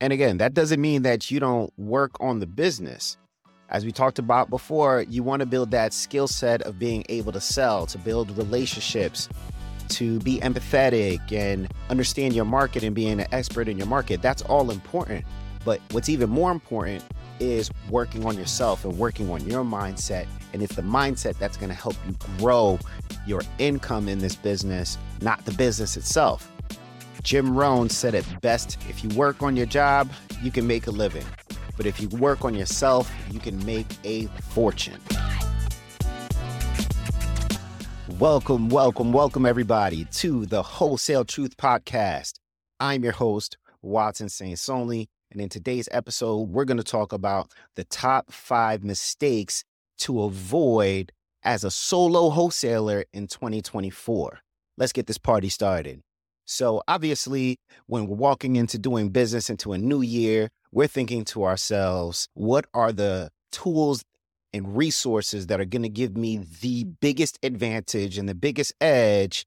And again, that doesn't mean that you don't work on the business. As we talked about before, you want to build that skill set of being able to sell, to build relationships, to be empathetic and understand your market and being an expert in your market. That's all important. But what's even more important is working on yourself and working on your mindset. And it's the mindset that's going to help you grow your income in this business, not the business itself. Jim Rohn said it best if you work on your job, you can make a living. But if you work on yourself, you can make a fortune. Welcome, welcome, welcome, everybody, to the Wholesale Truth Podcast. I'm your host, Watson St. Sonley. And in today's episode, we're going to talk about the top five mistakes to avoid as a solo wholesaler in 2024. Let's get this party started. So, obviously, when we're walking into doing business into a new year, we're thinking to ourselves, what are the tools and resources that are going to give me the mm-hmm. biggest advantage and the biggest edge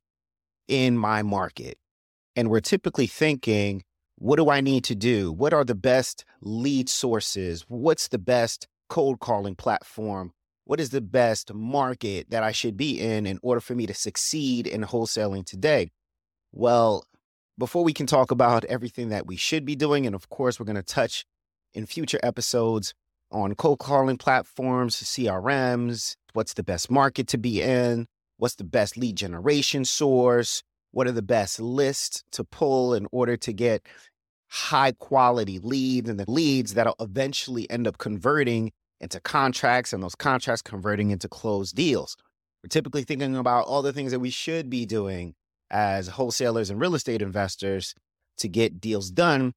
in my market? And we're typically thinking, what do I need to do? What are the best lead sources? What's the best cold calling platform? What is the best market that I should be in in order for me to succeed in wholesaling today? Well, before we can talk about everything that we should be doing, and of course, we're going to touch in future episodes on cold calling platforms, CRMs, what's the best market to be in, what's the best lead generation source, what are the best lists to pull in order to get high quality leads and the leads that'll eventually end up converting into contracts and those contracts converting into closed deals. We're typically thinking about all the things that we should be doing as wholesalers and real estate investors to get deals done.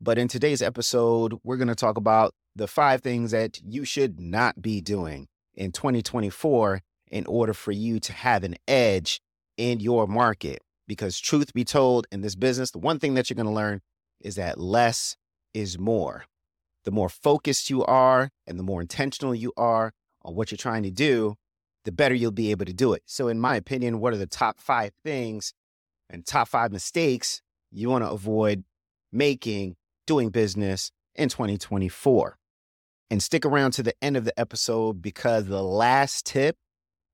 But in today's episode, we're going to talk about the five things that you should not be doing in 2024 in order for you to have an edge in your market. Because, truth be told, in this business, the one thing that you're going to learn is that less is more. The more focused you are and the more intentional you are on what you're trying to do, the better you'll be able to do it. So, in my opinion, what are the top five things and top five mistakes you want to avoid making doing business in 2024? And stick around to the end of the episode because the last tip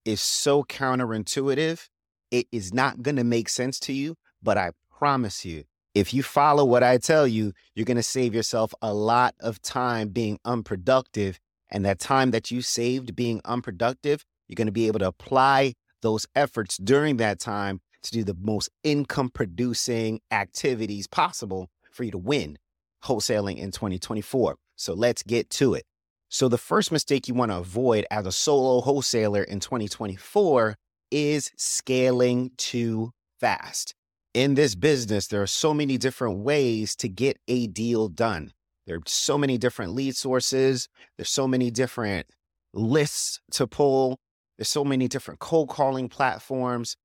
is so counterintuitive. It is not going to make sense to you, but I promise you, if you follow what I tell you, you're going to save yourself a lot of time being unproductive. And that time that you saved being unproductive, you're going to be able to apply those efforts during that time to do the most income producing activities possible for you to win wholesaling in 2024. So let's get to it. So, the first mistake you want to avoid as a solo wholesaler in 2024 is scaling too fast. In this business, there are so many different ways to get a deal done. There are so many different lead sources, there's so many different lists to pull, there's so many different cold calling platforms.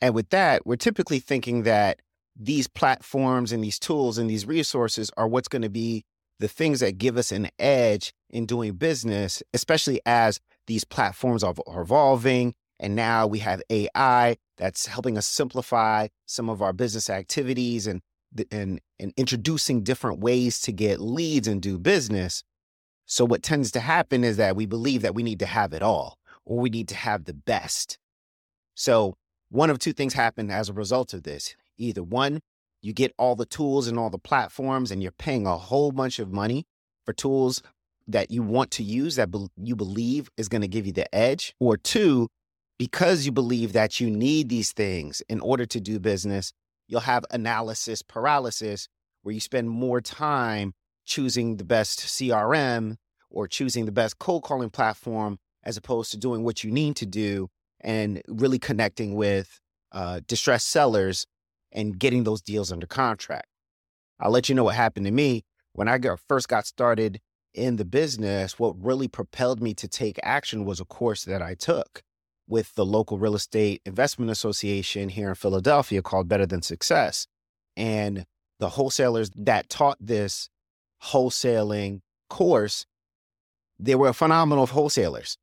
And with that, we're typically thinking that these platforms and these tools and these resources are what's going to be the things that give us an edge in doing business, especially as these platforms are, evolving. And now we have AI that's helping us simplify some of our business activities and, and, and introducing different ways to get leads and do business. So, what tends to happen is that we believe that we need to have it all or we need to have the best. So, one of two things happen as a result of this. Either one, you get all the tools and all the platforms, and you're paying a whole bunch of money for tools that you want to use that be- you believe is going to give you the edge. Or two, because you believe that you need these things in order to do business, you'll have analysis paralysis where you spend more time choosing the best CRM or choosing the best cold calling platform as opposed to doing what you need to do and really connecting with uh, distressed sellers and getting those deals under contract. I'll let you know what happened to me when I got, first got started in the business. What really propelled me to take action was a course that I took with the local real estate investment association here in Philadelphia called Better Than Success. And the wholesalers that taught this wholesaling course, they were phenomenal wholesalers.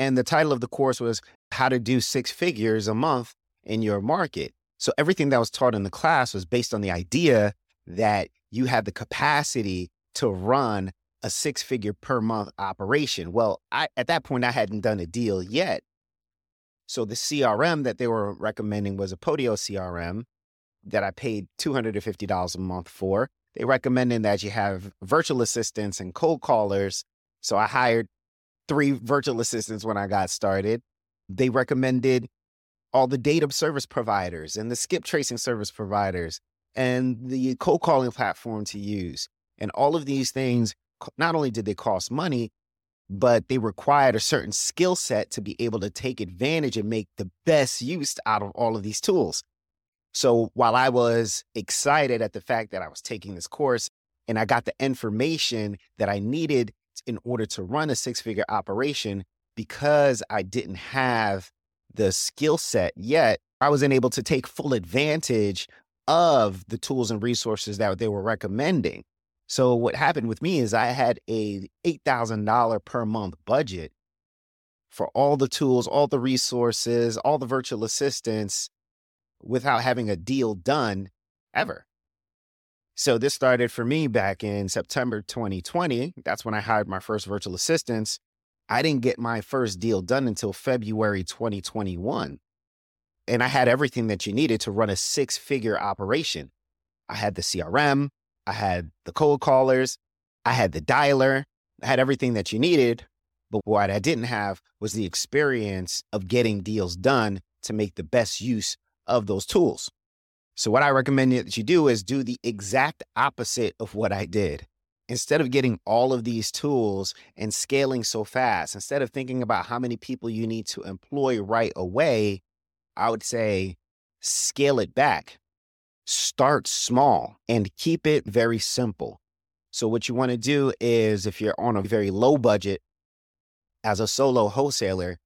And the title of the course was How to Do Six Figures a Month in Your Market. So everything that was taught in the class was based on the idea that you have the capacity to run a six figure per month operation. Well, I, at that point, I hadn't done a deal yet. So the CRM that they were recommending was a Podio CRM that I paid $250 a month for. They recommended that you have virtual assistants and cold callers. So I hired three virtual assistants when I got started. They recommended all the data service providers and the skip tracing service providers and the cold calling platform to use. And all of these things, not only did they cost money, but they required a certain skill set to be able to take advantage and make the best use out of all of these tools. So while I was excited at the fact that I was taking this course and I got the information that I needed in order to run a six figure operation, because I didn't have the skill set yet, I wasn't able to take full advantage of the tools and resources that they were recommending. So what happened with me is I had a $8,000 per month budget for all the tools, all the resources, all the virtual assistants without having a deal done ever. So this started for me back in September 2020. That's when I hired my first virtual assistants. I didn't get my first deal done until February 2021 and I had everything that you needed to run a six figure operation. I had the CRM, I had the cold callers, I had the dialer, I had everything that you needed. But what I didn't have was the experience of getting deals done to make the best use of those tools. So, what I recommend that you do is do the exact opposite of what I did. Instead of getting all of these tools and scaling so fast, instead of thinking about how many people you need to employ right away, I would say scale it back. Start small and keep it very simple. So, what you want to do is if you're on a very low budget as a solo wholesaler,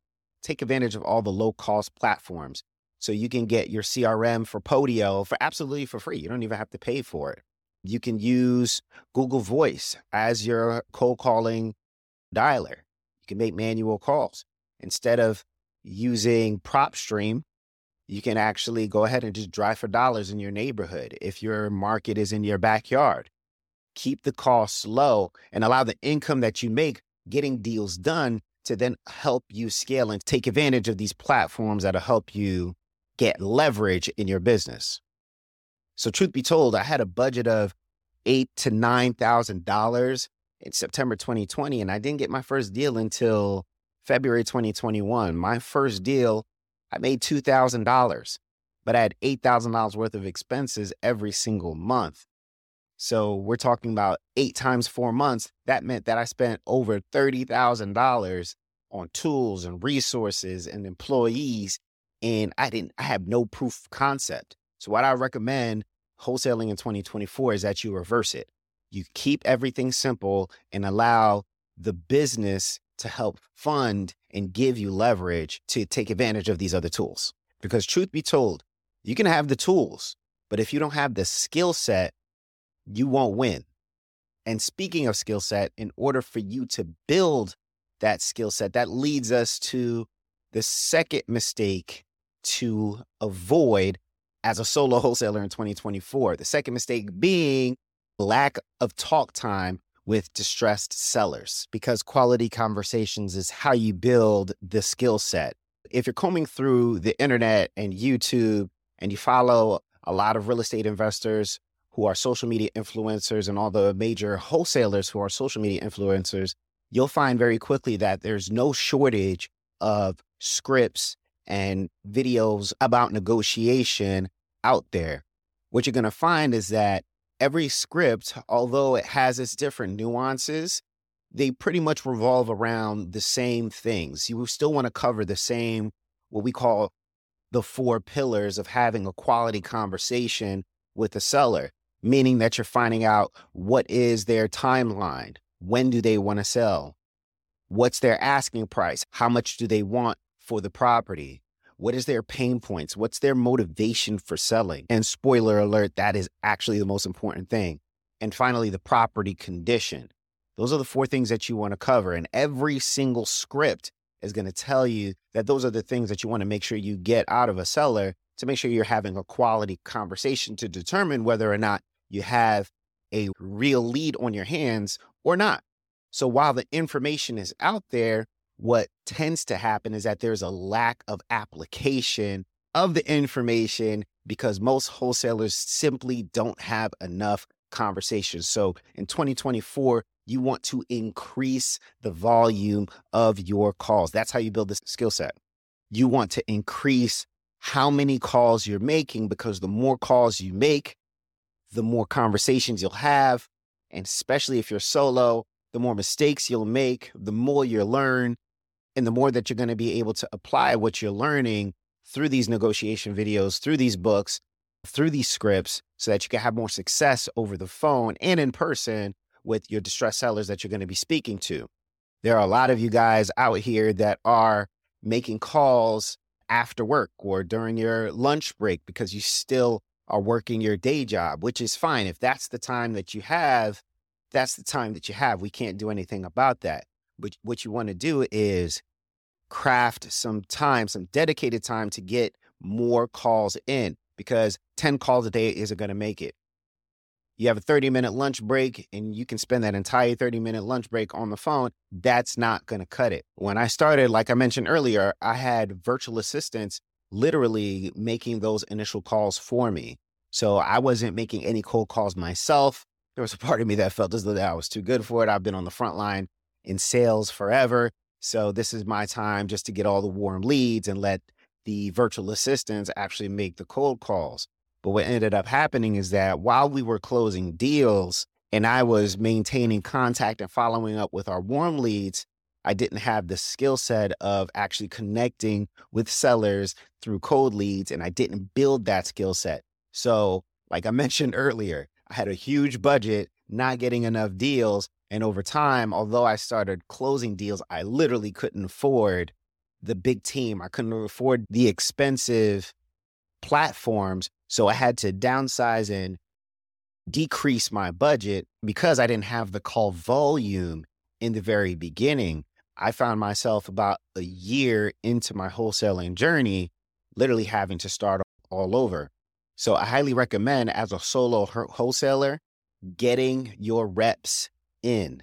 take advantage of all the low cost platforms. So, you can get your CRM for Podio for absolutely for free. You don't even have to pay for it. You can use Google Voice as your cold calling dialer. You can make manual calls instead of using PropStream you can actually go ahead and just drive for dollars in your neighborhood if your market is in your backyard. Keep the costs low and allow the income that you make getting deals done to then help you scale and take advantage of these platforms that'll help you get leverage in your business. So, truth be told, I had a budget of eight to nine thousand dollars in September 2020, and I didn't get my first deal until February 2021. My first deal I made $2,000, but I had $8,000 worth of expenses every single month. So we're talking about eight times four months. That meant that I spent over $30,000 on tools and resources and employees. And I didn't, I have no proof concept. So what I recommend wholesaling in 2024 is that you reverse it. You keep everything simple and allow the business to help fund and give you leverage to take advantage of these other tools. Because, truth be told, you can have the tools, but if you don't have the skill set, you won't win. And speaking of skill set, in order for you to build that skill set, that leads us to the second mistake to avoid as a solo wholesaler in 2024. The second mistake being lack of talk time with distressed sellers because quality conversations is how you build the skill set. If you're combing through the internet and YouTube and you follow a lot of real estate investors who are social media influencers and all the major wholesalers who are social media influencers, you'll find very quickly that there's no shortage of scripts and videos about negotiation out there. What you're going to find is that every script, although it has its different nuances, they pretty much revolve around the same things. You still want to cover the same, what we call the four pillars of having a quality conversation with the seller, meaning that you're finding out what is their timeline, when do they want to sell, what's their asking price, how much do they want for the property, what is their pain points? What's their motivation for selling? And spoiler alert, that is actually the most important thing. And finally, the property condition. Those are the four things that you want to cover. And every single script is going to tell you that those are the things that you want to make sure you get out of a seller to make sure you're having a quality conversation to determine whether or not you have a real lead on your hands or not. So while the information is out there, what tends to happen is that there's a lack of application of the information because most wholesalers simply don't have enough conversations. So in 2024, you want to increase the volume of your calls. That's how you build this skill set. You want to increase how many calls you're making because the more calls you make, the more conversations you'll have. And especially if you're solo, the more mistakes you'll make, the more you'll learn, and the more that you're going to be able to apply what you're learning through these negotiation videos, through these books, through these scripts, so that you can have more success over the phone and in person with your distressed sellers that you're going to be speaking to. There are a lot of you guys out here that are making calls after work or during your lunch break because you still are working your day job, which is fine. If that's the time that you have, that's the time that you have. We can't do anything about that. But what you want to do is craft some time, some dedicated time to get more calls in because 10 calls a day isn't going to make it. You have a 30 minute lunch break and you can spend that entire 30 minute lunch break on the phone. That's not going to cut it. When I started, like I mentioned earlier, I had virtual assistants literally making those initial calls for me. So I wasn't making any cold calls myself. There was a part of me that felt as though I was too good for it. I've been on the front line in sales forever. So this is my time just to get all the warm leads and let the virtual assistants actually make the cold calls. But what ended up happening is that while we were closing deals and I was maintaining contact and following up with our warm leads, I didn't have the skill set of actually connecting with sellers through cold leads, and I didn't build that skill set. So, like I mentioned earlier, I had a huge budget, not getting enough deals, and over time, although I started closing deals, I literally couldn't afford the big team. I couldn't afford the expensive platforms. So I had to downsize and decrease my budget because I didn't have the call volume in the very beginning. I found myself about a year into my wholesaling journey, literally having to start all over. So I highly recommend as a solo wholesaler, getting your reps in.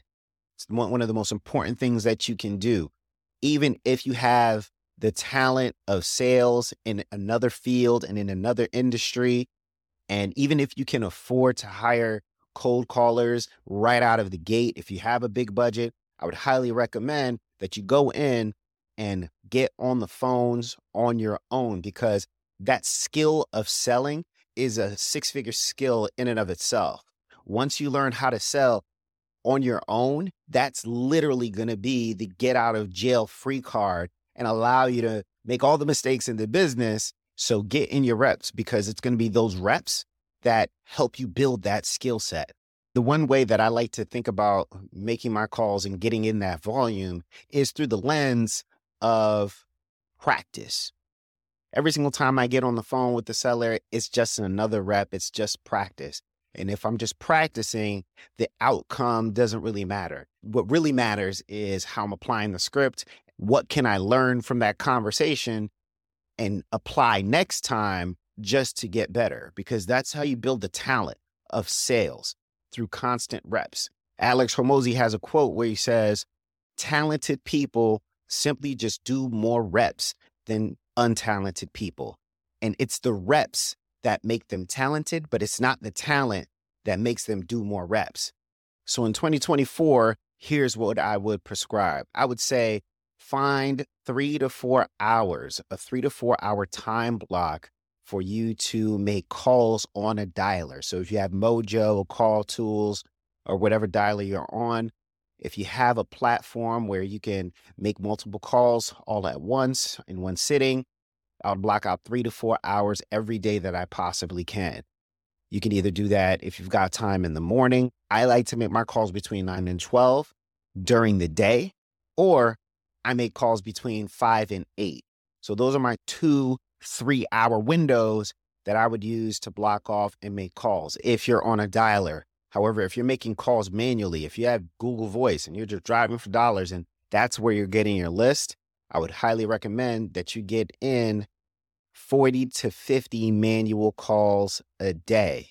It's one of the most important things that you can do. Even if you have the talent of sales in another field and in another industry, and even if you can afford to hire cold callers right out of the gate, if you have a big budget, I would highly recommend that you go in and get on the phones on your own because that skill of selling is a six figure skill in and of itself. Once you learn how to sell, on your own, that's literally going to be the get out of jail free card and allow you to make all the mistakes in the business. So get in your reps because it's going to be those reps that help you build that skill set. The one way that I like to think about making my calls and getting in that volume is through the lens of practice. Every single time I get on the phone with the seller, it's just another rep, it's just practice. And if I'm just practicing, the outcome doesn't really matter. What really matters is how I'm applying the script. What can I learn from that conversation and apply next time just to get better? Because that's how you build the talent of sales through constant reps. Alex Hormozi has a quote where he says, Talented people simply just do more reps than untalented people. And it's the reps that make them talented, but it's not the talent that makes them do more reps. So in 2024, here's what I would prescribe I would say find three to four hours, a three to four hour time block for you to make calls on a dialer. So if you have Mojo, Call Tools, or whatever dialer you're on, if you have a platform where you can make multiple calls all at once in one sitting, I'll block out three to four hours every day that I possibly can. You can either do that if you've got time in the morning. I like to make my calls between 9 and 12 during the day, or I make calls between 5 and 8. So those are my two three hour windows that I would use to block off and make calls if you're on a dialer. However, if you're making calls manually, if you have Google Voice and you're just driving for dollars and that's where you're getting your list, I would highly recommend that you get in 40 to 50 manual calls a day.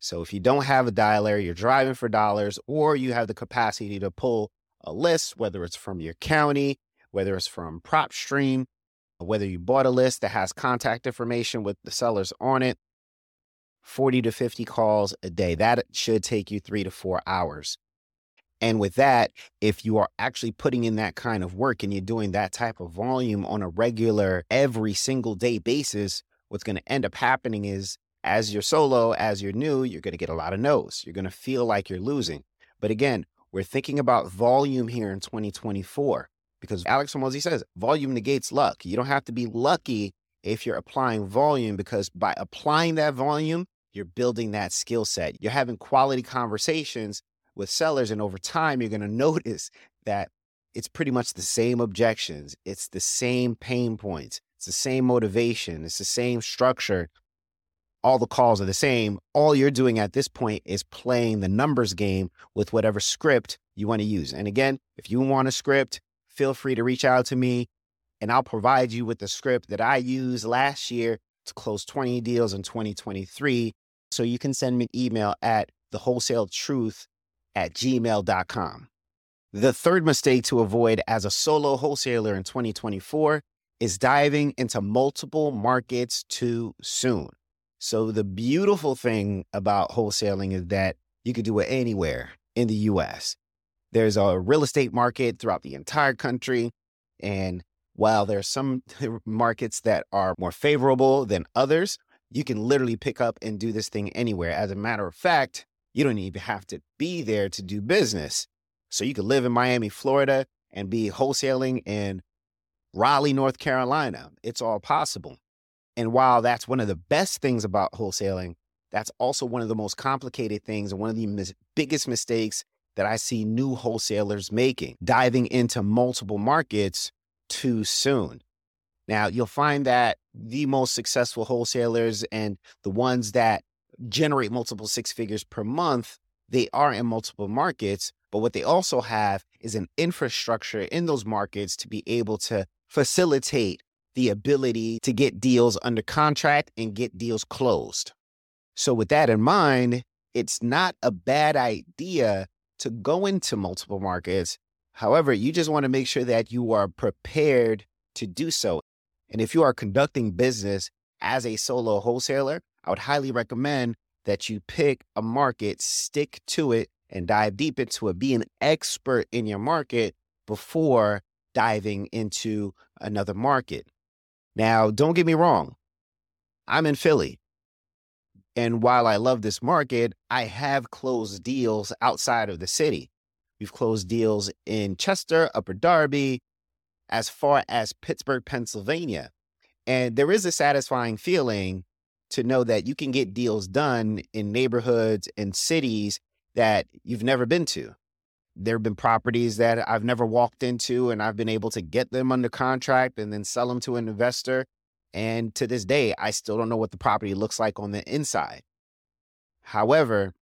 So if you don't have a dialer, you're driving for dollars, or you have the capacity to pull a list, whether it's from your county, whether it's from PropStream, whether you bought a list that has contact information with the sellers on it, 40 to 50 calls a day. That should take you three to four hours. And with that, if you are actually putting in that kind of work and you're doing that type of volume on a regular, every single day basis, what's going to end up happening is as you're solo, as you're new, you're going to get a lot of no's. You're going to feel like you're losing. But again, we're thinking about volume here in 2024 because Alex Hormozi says volume negates luck. You don't have to be lucky if you're applying volume because by applying that volume, you're building that skill set. You're having quality conversations with sellers. And over time, you're going to notice that it's pretty much the same objections, it's the same pain points, it's the same motivation, it's the same structure. All the calls are the same. All you're doing at this point is playing the numbers game with whatever script you want to use. And again, if you want a script, feel free to reach out to me and I'll provide you with the script that I used last year to close 20 deals in 2023. So you can send me an email at thewholesaletruth at gmail.com. The third mistake to avoid as a solo wholesaler in 2024 is diving into multiple markets too soon. So, the beautiful thing about wholesaling is that you can do it anywhere in the US. There's a real estate market throughout the entire country. And while there are some markets that are more favorable than others, you can literally pick up and do this thing anywhere. As a matter of fact, you don't even have to be there to do business. So you could live in Miami, Florida, and be wholesaling in Raleigh, North Carolina. It's all possible. And while that's one of the best things about wholesaling, that's also one of the most complicated things and one of the mis- biggest mistakes that I see new wholesalers making, diving into multiple markets too soon. Now, you'll find that the most successful wholesalers and the ones that generate multiple six figures per month, they are in multiple markets. But what they also have is an infrastructure in those markets to be able to facilitate the ability to get deals under contract and get deals closed. So, with that in mind, it's not a bad idea to go into multiple markets. However, you just want to make sure that you are prepared to do so. And if you are conducting business as a solo wholesaler, I would highly recommend that you pick a market, stick to it, and dive deep into it. Be an expert in your market before diving into another market. Now, don't get me wrong, I'm in Philly. And while I love this market, I have closed deals outside of the city. We've closed deals in Chester, Upper Darby, as far as Pittsburgh, Pennsylvania. And there is a satisfying feeling to know that you can get deals done in neighborhoods and cities that you've never been to. There have been properties that I've never walked into, and I've been able to get them under contract and then sell them to an investor. And to this day, I still don't know what the property looks like on the inside. However,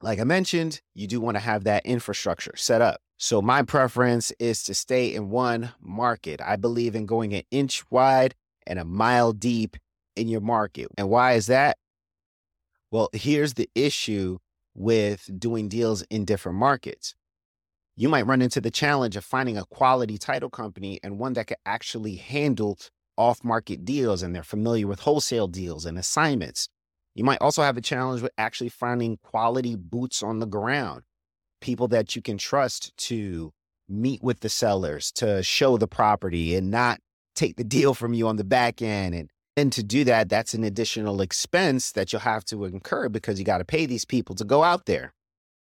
like I mentioned, you do want to have that infrastructure set up. So, my preference is to stay in one market. I believe in going an inch wide and a mile deep in your market. And why is that? Well, here's the issue with doing deals in different markets. You might run into the challenge of finding a quality title company and one that could actually handle off market deals and they're familiar with wholesale deals and assignments. You might also have a challenge with actually finding quality boots on the ground, people that you can trust to meet with the sellers, to show the property and not take the deal from you on the back end and and to do that, that's an additional expense that you'll have to incur because you got to pay these people to go out there.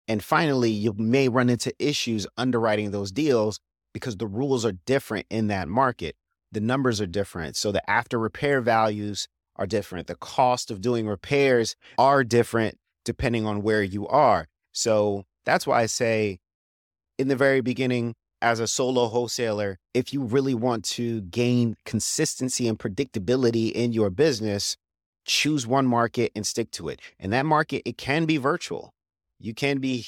And finally, you may run into issues underwriting those deals because the rules are different in that market. The numbers are different. So the after repair values are different. The cost of doing repairs are different depending on where you are. So that's why I say in the very beginning, as a solo wholesaler, if you really want to gain consistency and predictability in your business, choose one market and stick to it. And that market, it can be virtual. You can be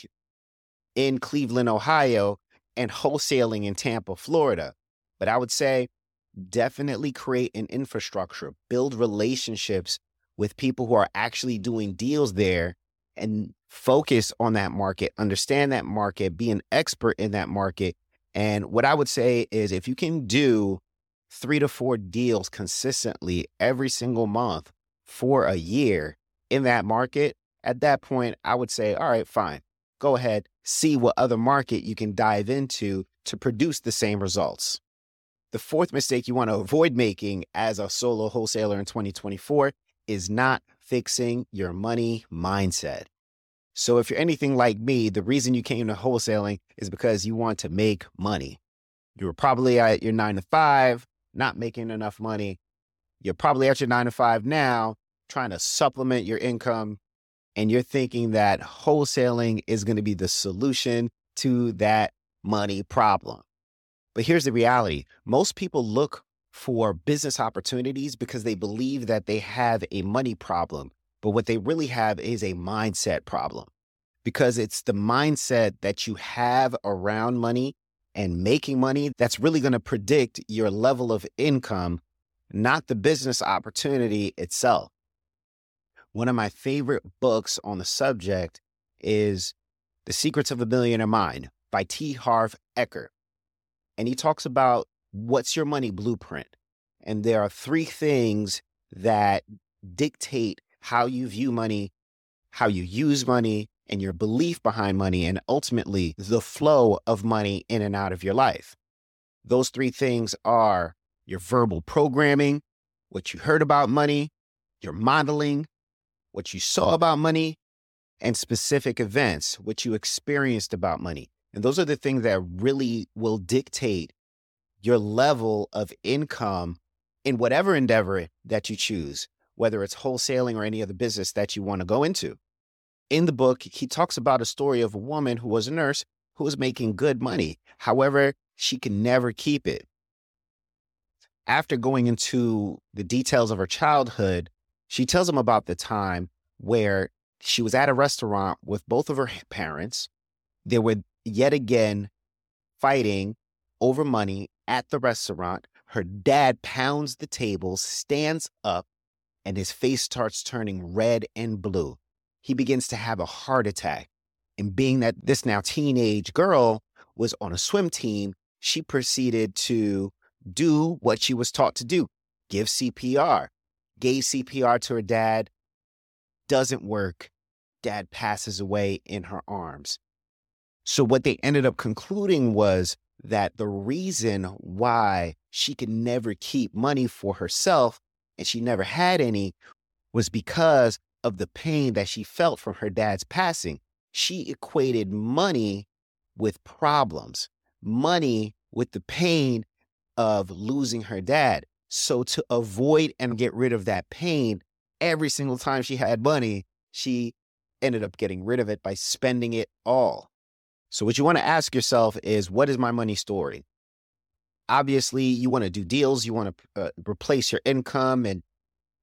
in Cleveland, Ohio, and wholesaling in Tampa, Florida. But I would say definitely create an infrastructure, build relationships with people who are actually doing deals there and focus on that market, understand that market, be an expert in that market. And what I would say is if you can do three to four deals consistently every single month for a year in that market, at that point, I would say, all right, fine. Go ahead, see what other market you can dive into to produce the same results. The fourth mistake you want to avoid making as a solo wholesaler in 2024 is not fixing your money mindset. So, if you're anything like me, the reason you came to wholesaling is because you want to make money. You were probably at your nine to five, not making enough money. You're probably at your nine to five now, trying to supplement your income. And you're thinking that wholesaling is going to be the solution to that money problem. But here's the reality most people look for business opportunities because they believe that they have a money problem. But what they really have is a mindset problem because it's the mindset that you have around money and making money that's really going to predict your level of income, not the business opportunity itself. One of my favorite books on the subject is The Secrets of a Millionaire Mind by T. Harv Eker. And he talks about what's your money blueprint. And there are three things that dictate how you view money, how you use money, and your belief behind money, and ultimately the flow of money in and out of your life. Those three things are your verbal programming, what you heard about money, your modeling, what you saw about money, and specific events, what you experienced about money. And those are the things that really will dictate your level of income in whatever endeavor that you choose, whether it's wholesaling or any other business that you want to go into. In the book, he talks about a story of a woman who was a nurse who was making good money. However, she could never keep it. After going into the details of her childhood, she tells him about the time where she was at a restaurant with both of her parents. They were yet again fighting over money at the restaurant. Her dad pounds the table, stands up, and his face starts turning red and blue. He begins to have a heart attack. And being that this now teenage girl was on a swim team, she proceeded to do what she was taught to do give CPR. Gave CPR to her dad. Doesn't work. Dad passes away in her arms. So, what they ended up concluding was that the reason why she could never keep money for herself and she never had any was because of the pain that she felt from her dad's passing. She equated money with problems, money with the pain of losing her dad. So, to avoid and get rid of that pain, every single time she had money, she ended up getting rid of it by spending it all. So, what you want to ask yourself is what is my money story? Obviously, you want to do deals, you want to uh, replace your income. And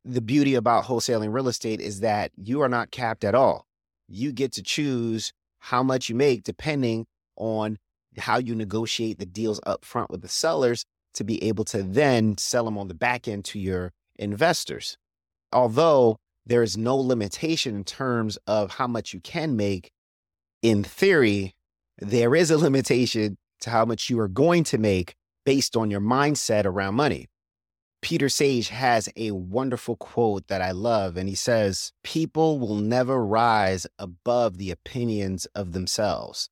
the beauty about wholesaling real estate is that you are not capped at all. You get to choose how much you make depending on how you negotiate the deals up front with the sellers to be able to then sell them on the back end to your investors. Although there is no limitation in terms of how much you can make, in theory, there is a limitation to how much you are going to make based on your mindset around money. Peter Sage has a wonderful quote that I love, and he says, People will never rise above the opinions of themselves.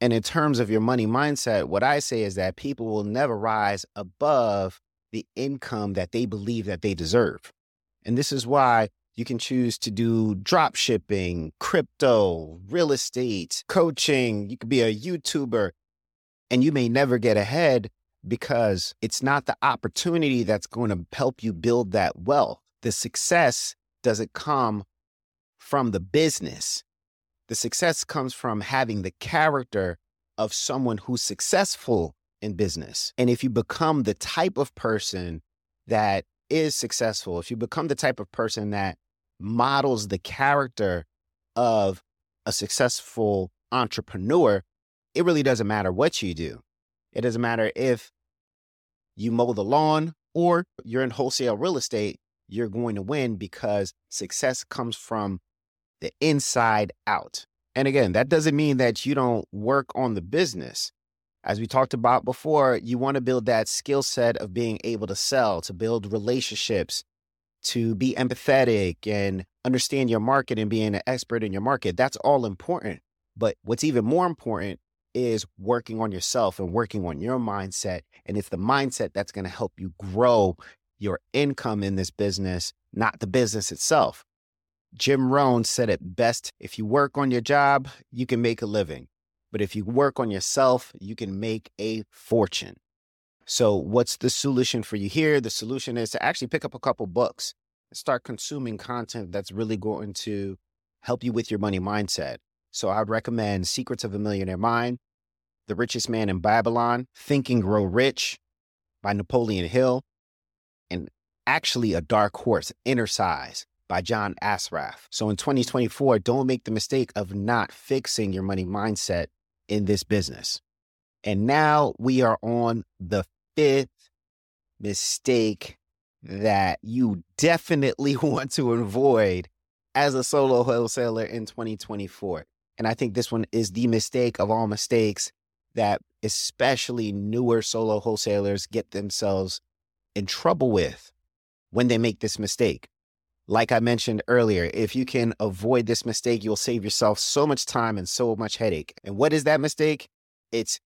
And in terms of your money mindset, what I say is that people will never rise above the income that they believe that they deserve. And this is why you can choose to do drop shipping, crypto, real estate, coaching. You could be a YouTuber and you may never get ahead because it's not the opportunity that's going to help you build that wealth. The success doesn't come from the business. The success comes from having the character of someone who's successful in business. And if you become the type of person that is successful, if you become the type of person that models the character of a successful entrepreneur, it really doesn't matter what you do. It doesn't matter if you mow the lawn or you're in wholesale real estate, you're going to win because success comes from the inside out. And again, that doesn't mean that you don't work on the business. As we talked about before, you want to build that skill set of being able to sell, to build relationships, to be empathetic and understand your market and being an expert in your market. That's all important. But what's even more important is working on yourself and working on your mindset. And it's the mindset that's going to help you grow your income in this business, not the business itself. Jim Rohn said it best if you work on your job, you can make a living. But if you work on yourself, you can make a fortune. So, what's the solution for you here? The solution is to actually pick up a couple books and start consuming content that's really going to help you with your money mindset. So, I'd recommend Secrets of a Millionaire Mind, The Richest Man in Babylon, Think and Grow Rich by Napoleon Hill, and actually a dark horse, Innercise by John Assaraf. So in 2024, don't make the mistake of not fixing your money mindset in this business. And now we are on the fifth mistake that you definitely want to avoid as a solo wholesaler in 2024. And I think this one is the mistake of all mistakes that especially newer solo wholesalers get themselves in trouble with when they make this mistake. Like I mentioned earlier, if you can avoid this mistake, you'll save yourself so much time and so much headache. And what is that mistake? It's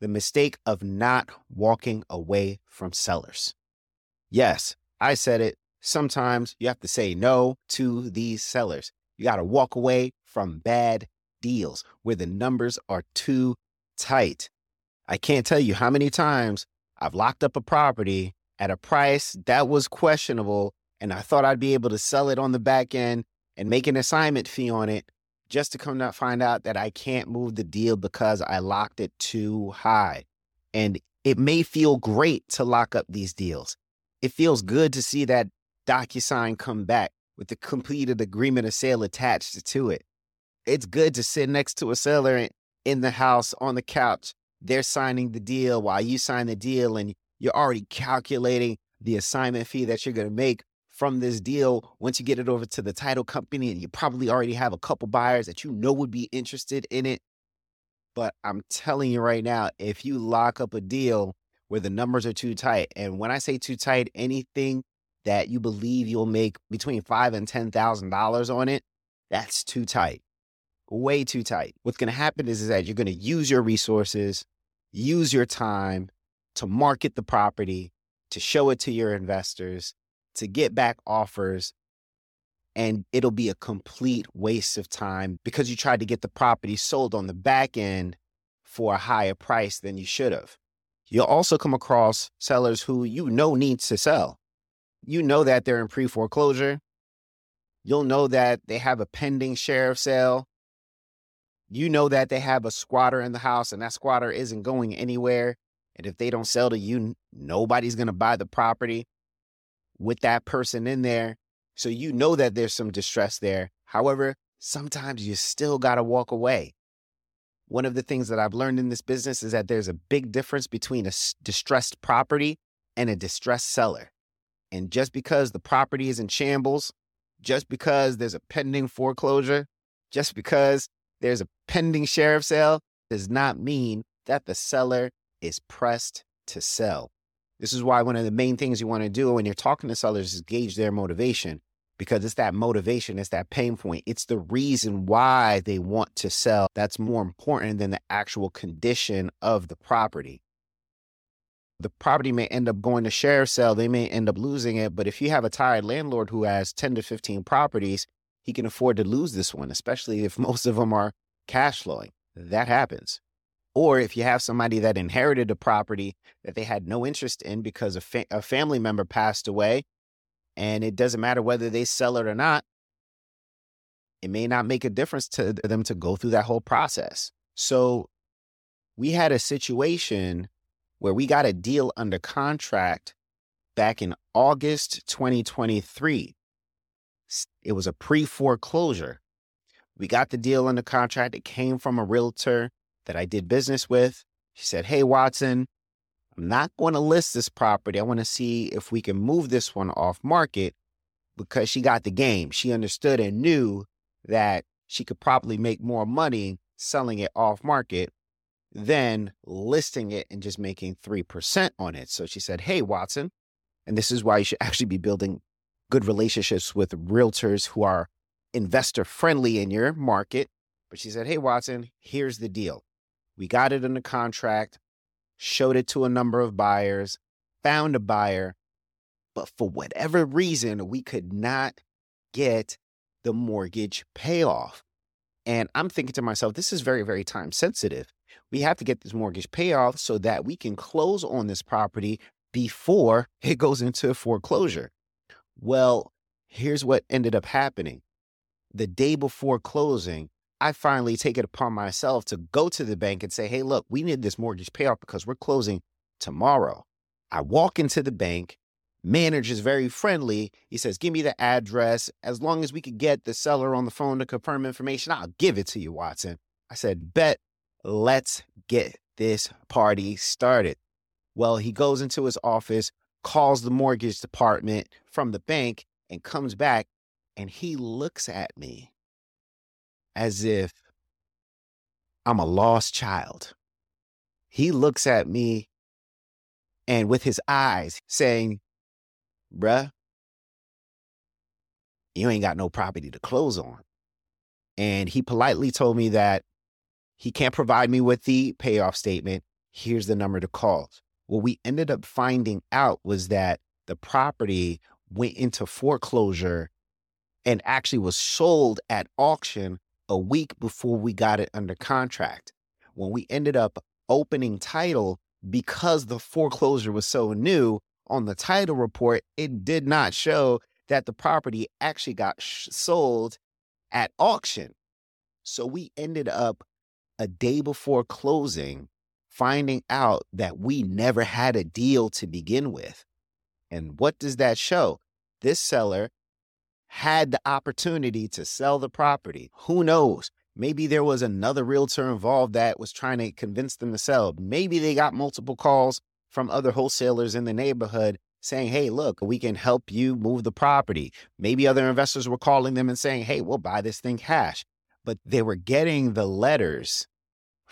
the mistake of not walking away from sellers. Yes, I said it. Sometimes you have to say no to these sellers. You got to walk away from bad deals where the numbers are too tight. I can't tell you how many times I've locked up a property at a price that was questionable and I thought I'd be able to sell it on the back end and make an assignment fee on it just to come to find out that I can't move the deal because I locked it too high. And it may feel great to lock up these deals. It feels good to see that DocuSign come back with the completed agreement of sale attached to it. It's good to sit next to a seller in the house on the couch. They're signing the deal while you sign the deal, and you're already calculating the assignment fee that you're going to make from this deal once you get it over to the title company and you probably already have a couple buyers that you know would be interested in it. But I'm telling you right now, if you lock up a deal where the numbers are too tight, and when I say too tight, anything that you believe you'll make between five and ten thousand dollars on it, that's too tight. Way too tight. What's gonna happen is, is that you're gonna use your resources, use your time to market the property, to show it to your investors, to get back offers and it'll be a complete waste of time because you tried to get the property sold on the back end for a higher price than you should have. You'll also come across sellers who you know needs to sell. You know that they're in pre foreclosure. You'll know that they have a pending sheriff sale. You know that they have a squatter in the house and that squatter isn't going anywhere. And if they don't sell to you, nobody's going to buy the property with that person in there. So you know that there's some distress there. However, sometimes you still got to walk away. One of the things that I've learned in this business is that there's a big difference between a distressed property and a distressed seller. And just because the property is in shambles, just because there's a pending foreclosure, just because there's a pending sheriff sale, does not mean that the seller is pressed to sell. This is why one of the main things you want to do when you're talking to sellers is gauge their motivation because it's that motivation, it's that pain point. It's the reason why they want to sell that's more important than the actual condition of the property. The property may end up going to sheriff sale, they may end up losing it. But if you have a tired landlord who has 10 to 15 properties, he can afford to lose this one, especially if most of them are cash flowing. That happens. Or if you have somebody that inherited a property that they had no interest in because a, fa- a family member passed away, and it doesn't matter whether they sell it or not, it may not make a difference to them to go through that whole process. So we had a situation where we got a deal under contract back in August 2023. It was a pre foreclosure. We got the deal under contract. It came from a realtor that I did business with. She said, Hey, Watson, I'm not going to list this property. I want to see if we can move this one off market because she got the game. She understood and knew that she could probably make more money selling it off market than listing it and just making 3% on it. So she said, Hey, Watson, and this is why you should actually be building good relationships with realtors who are investor friendly in your market. But she said, Hey, Watson, here's the deal. We got it under contract, showed it to a number of buyers, found a buyer, but for whatever reason, we could not get the mortgage payoff. And I'm thinking to myself, this is very, very time sensitive. We have to get this mortgage payoff so that we can close on this property before it goes into foreclosure. Well, here's what ended up happening. The day before closing, I finally take it upon myself to go to the bank and say, hey, look, we need this mortgage payoff because we're closing tomorrow. I walk into the bank. Manager is very friendly. He says, give me the address. As long as we could get the seller on the phone to confirm information, I'll give it to you, Watson. I said, bet, let's get this party started. Well, he goes into his office, calls the mortgage department from the bank, and comes back and he looks at me as if I'm a lost child. He looks at me and with his eyes saying, Bruh, you ain't got no property to close on. And he politely told me that he can't provide me with the payoff statement. Here's the number to call. What we ended up finding out was that the property went into foreclosure and actually was sold at auction a week before we got it under contract. When we ended up opening title, because the foreclosure was so new on the title report, it did not show that the property actually got sh- sold at auction. So we ended up a day before closing finding out that we never had a deal to begin with. And what does that show? This seller had the opportunity to sell the property. Who knows? Maybe there was another realtor involved that was trying to convince them to sell. Maybe they got multiple calls from other wholesalers in the neighborhood saying, hey, look, we can help you move the property. Maybe other investors were calling them and saying, hey, we'll buy this thing cash. But they were getting the letters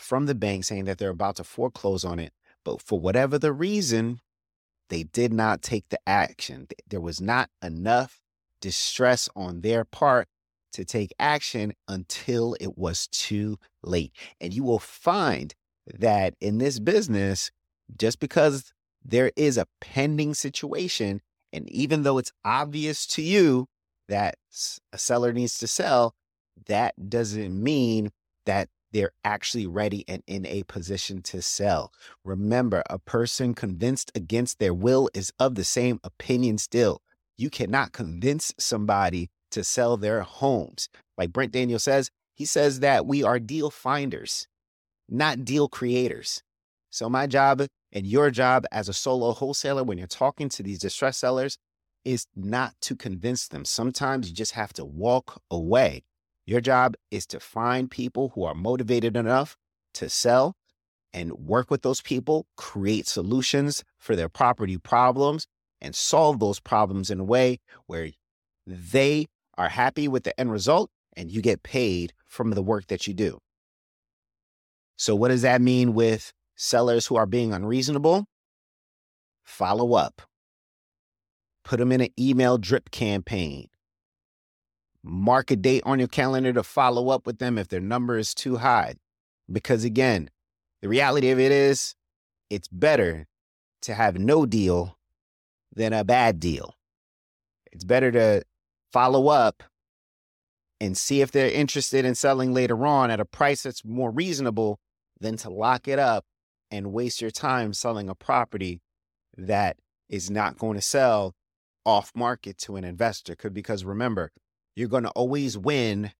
from the bank saying that they're about to foreclose on it. But for whatever the reason, they did not take the action. There was not enough distress on their part to take action until it was too late. And you will find that in this business, just because there is a pending situation, and even though it's obvious to you that a seller needs to sell, that doesn't mean that they're actually ready and in a position to sell. Remember, a person convinced against their will is of the same opinion still. You cannot convince somebody to sell their homes. Like Brent Daniel says, he says that we are deal finders, not deal creators. So, my job and your job as a solo wholesaler when you're talking to these distressed sellers is not to convince them. Sometimes you just have to walk away. Your job is to find people who are motivated enough to sell and work with those people, create solutions for their property problems, and solve those problems in a way where they are happy with the end result and you get paid from the work that you do. So, what does that mean with sellers who are being unreasonable? Follow up, put them in an email drip campaign, mark a date on your calendar to follow up with them if their number is too high. Because again, the reality of it is, it's better to have no deal than a bad deal. It's better to follow up and see if they're interested in selling later on at a price that's more reasonable than to lock it up and waste your time selling a property that is not going to sell off market to an investor. Because remember, you're going to always win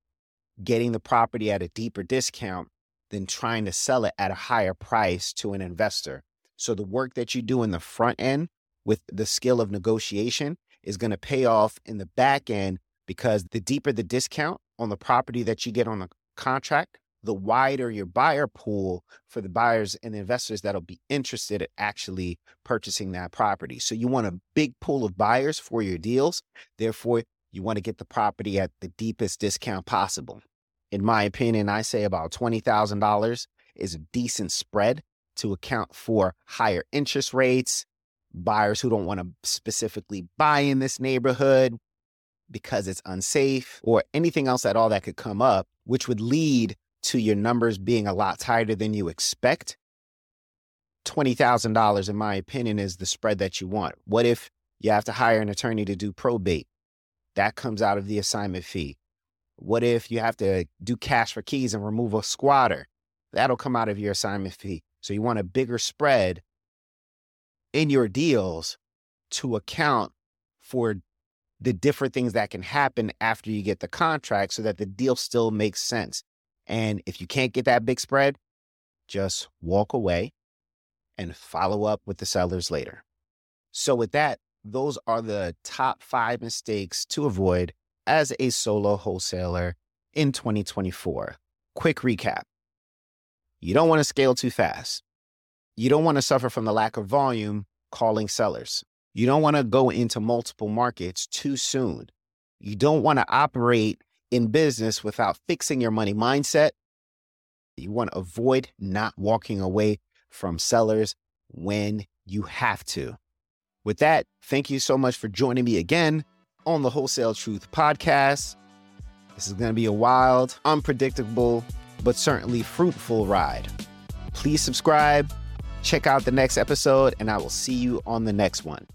getting the property at a deeper discount than trying to sell it at a higher price to an investor. So the work that you do in the front end with the skill of negotiation is going to pay off in the back end because the deeper the discount on the property that you get on the contract, the wider your buyer pool for the buyers and investors that'll be interested in actually purchasing that property. So you want a big pool of buyers for your deals. Therefore, You want to get the property at the deepest discount possible. In my opinion, I say about $20,000 is a decent spread to account for higher interest rates, buyers who don't want to specifically buy in this neighborhood because it's unsafe, or anything else at all that could come up, which would lead to your numbers being a lot tighter than you expect. $20,000, in my opinion, is the spread that you want. What if you have to hire an attorney to do probate? That comes out of the assignment fee. What if you have to do cash for keys and remove a squatter? That'll come out of your assignment fee. So you want a bigger spread in your deals to account for the different things that can happen after you get the contract so that the deal still makes sense. And if you can't get that big spread, just walk away and follow up with the sellers later. So, with that, those are the top five mistakes to avoid as a solo wholesaler in 2024. Quick recap you don't want to scale too fast. You don't want to suffer from the lack of volume calling sellers. You don't want to go into multiple markets too soon. You don't want to operate in business without fixing your money mindset. You want to avoid not walking away from sellers when you have to. With that, thank you so much for joining me again on the Wholesale Truth Podcast. This is going to be a wild, unpredictable, but certainly fruitful ride. Please subscribe, check out the next episode, and I will see you on the next one.